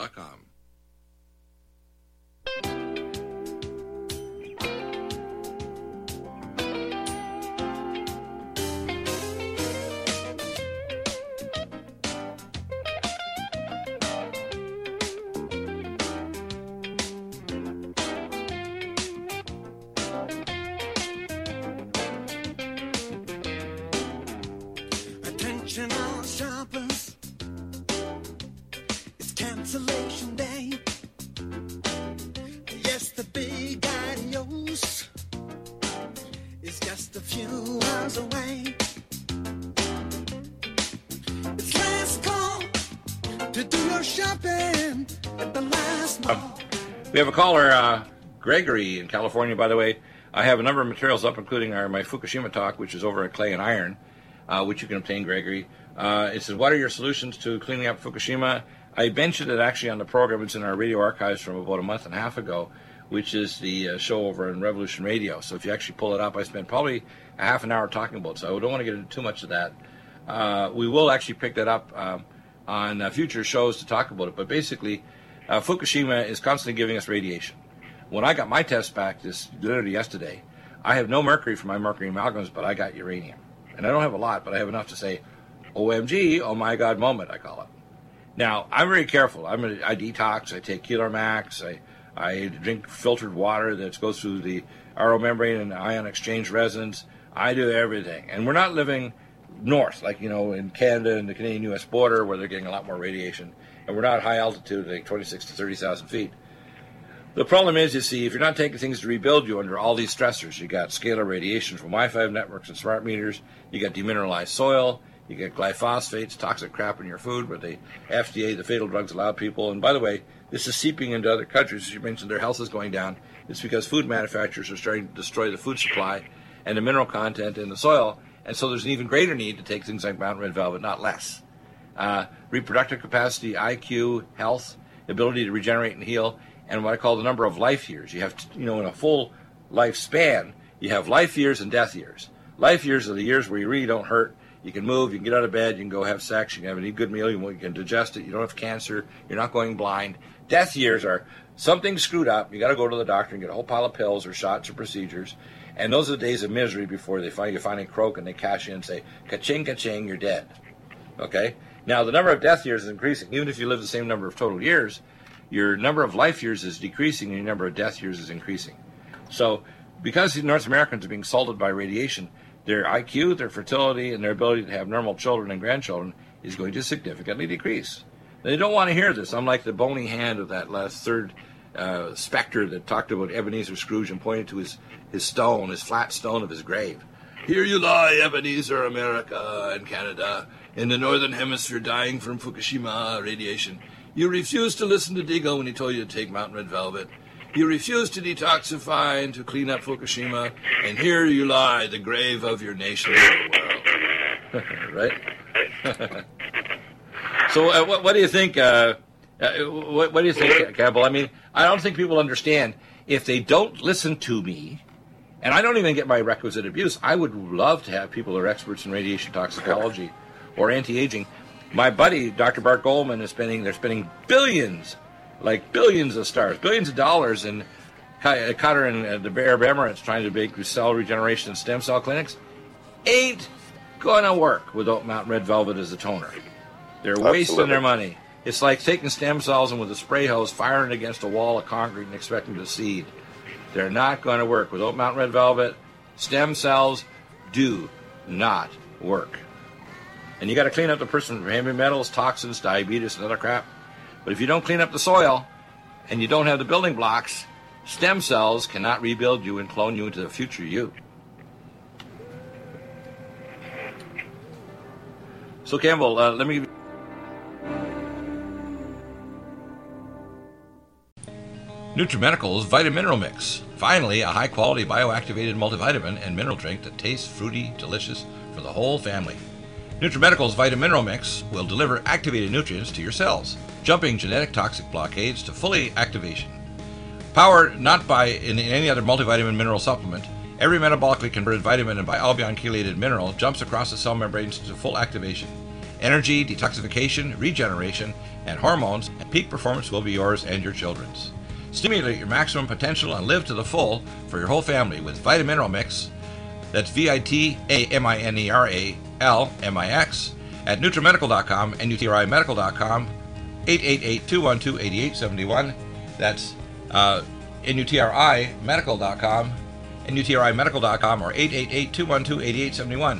Attention selection day. Yes, the big adios is just a few hours away. It's last call to do your shopping at the last mall.
Uh, we have a caller, uh, Gregory in California, by the way. I have a number of materials up, including our my Fukushima talk, which is over at Clay and Iron, uh, which you can obtain, Gregory. Uh, it says, "What are your solutions to cleaning up Fukushima?" I mentioned it actually on the program. It's in our radio archives from about a month and a half ago, which is the uh, show over on Revolution Radio. So if you actually pull it up, I spent probably a half an hour talking about it. So I don't want to get into too much of that. Uh, we will actually pick that up um, on uh, future shows to talk about it. But basically, uh, Fukushima is constantly giving us radiation. When I got my test back this literally yesterday, I have no mercury from my mercury amalgams, but I got uranium, and I don't have a lot, but I have enough to say, "OMG, oh my God!" moment I call it. Now I'm very careful. I'm a, I detox. I take Keeler Max. I I drink filtered water that goes through the RO membrane and ion exchange resins. I do everything, and we're not living north like you know in Canada and the Canadian-U.S. border where they're getting a lot more radiation, and we're not high altitude like 26 to 30,000 feet. The problem is, you see, if you're not taking things to rebuild you under all these stressors, you got scalar radiation from Wi-Fi networks and smart meters, you got demineralized soil, you get glyphosates, toxic crap in your food, where the FDA, the fatal drugs, allow people. And by the way, this is seeping into other countries. As you mentioned, their health is going down. It's because food manufacturers are starting to destroy the food supply and the mineral content in the soil. And so there's an even greater need to take things like mountain red velvet, not less. Uh, reproductive capacity, IQ, health, ability to regenerate and heal, and what I call the number of life years. You have, to, you know, in a full lifespan, you have life years and death years. Life years are the years where you really don't hurt. You can move, you can get out of bed, you can go have sex, you can have a good meal, you can digest it, you don't have cancer, you're not going blind. Death years are something screwed up, you got to go to the doctor and get a whole pile of pills or shots or procedures. And those are the days of misery before they find you finally croak and they cash in and say, ka-ching, ka-ching, you're dead. Okay? Now, the number of death years is increasing. Even if you live the same number of total years, your number of life years is decreasing and your number of death years is increasing. So, because North Americans are being salted by radiation, their IQ, their fertility, and their ability to have normal children and grandchildren is going to significantly decrease. They don't want to hear this, I'm like the bony hand of that last third uh, specter that talked about Ebenezer Scrooge and pointed to his, his stone, his flat stone of his grave. Here you lie, Ebenezer, America and Canada, in the northern hemisphere dying from Fukushima radiation. You refused to listen to Deagle when he told you to take Mountain Red Velvet. You refused to detoxify and to clean up Fukushima, and here you lie, the grave of your nation and the world. right? so, uh, what, what, do you think? Uh, uh, what, what, do you think, Campbell? I mean, I don't think people understand if they don't listen to me, and I don't even get my requisite abuse. I would love to have people who are experts in radiation toxicology or anti-aging. My buddy, Dr. Bob Goldman, is spending. They're spending billions, like billions of stars, billions of dollars in Qatar and uh, the Arab Emirates trying to make cell regeneration and stem cell clinics. Ain't gonna work without Mountain Red Velvet as a toner. They're Absolutely. wasting their money. It's like taking stem cells and with a spray hose firing against a wall of concrete and expecting to seed. They're not going to work. Without Mountain Red Velvet, stem cells do not work. And you got to clean up the person from heavy metals, toxins, diabetes, and other crap. But if you don't clean up the soil and you don't have the building blocks, stem cells cannot rebuild you and clone you into the future you. So, Campbell, uh, let me. NutriMedical's Vitamineral Mix. Finally, a high quality bioactivated multivitamin and mineral drink that tastes fruity, delicious for the whole family. NutriMedical's Vitamineral Mix will deliver activated nutrients to your cells, jumping genetic toxic blockades to fully activation. Powered not by in any other multivitamin mineral supplement, every metabolically converted vitamin and bialbion chelated mineral jumps across the cell membranes to full activation. Energy, detoxification, regeneration, and hormones and peak performance will be yours and your children's. Stimulate your maximum potential and live to the full for your whole family with Vitamineral Mix. That's V I T A M I N E R A L M I X at NutriMedical.com and NutriMedical.com 888-212-8871. That's uh, NUTRIMedical.com, NUTRIMedical.com, or 888-212-8871.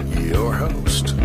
your host,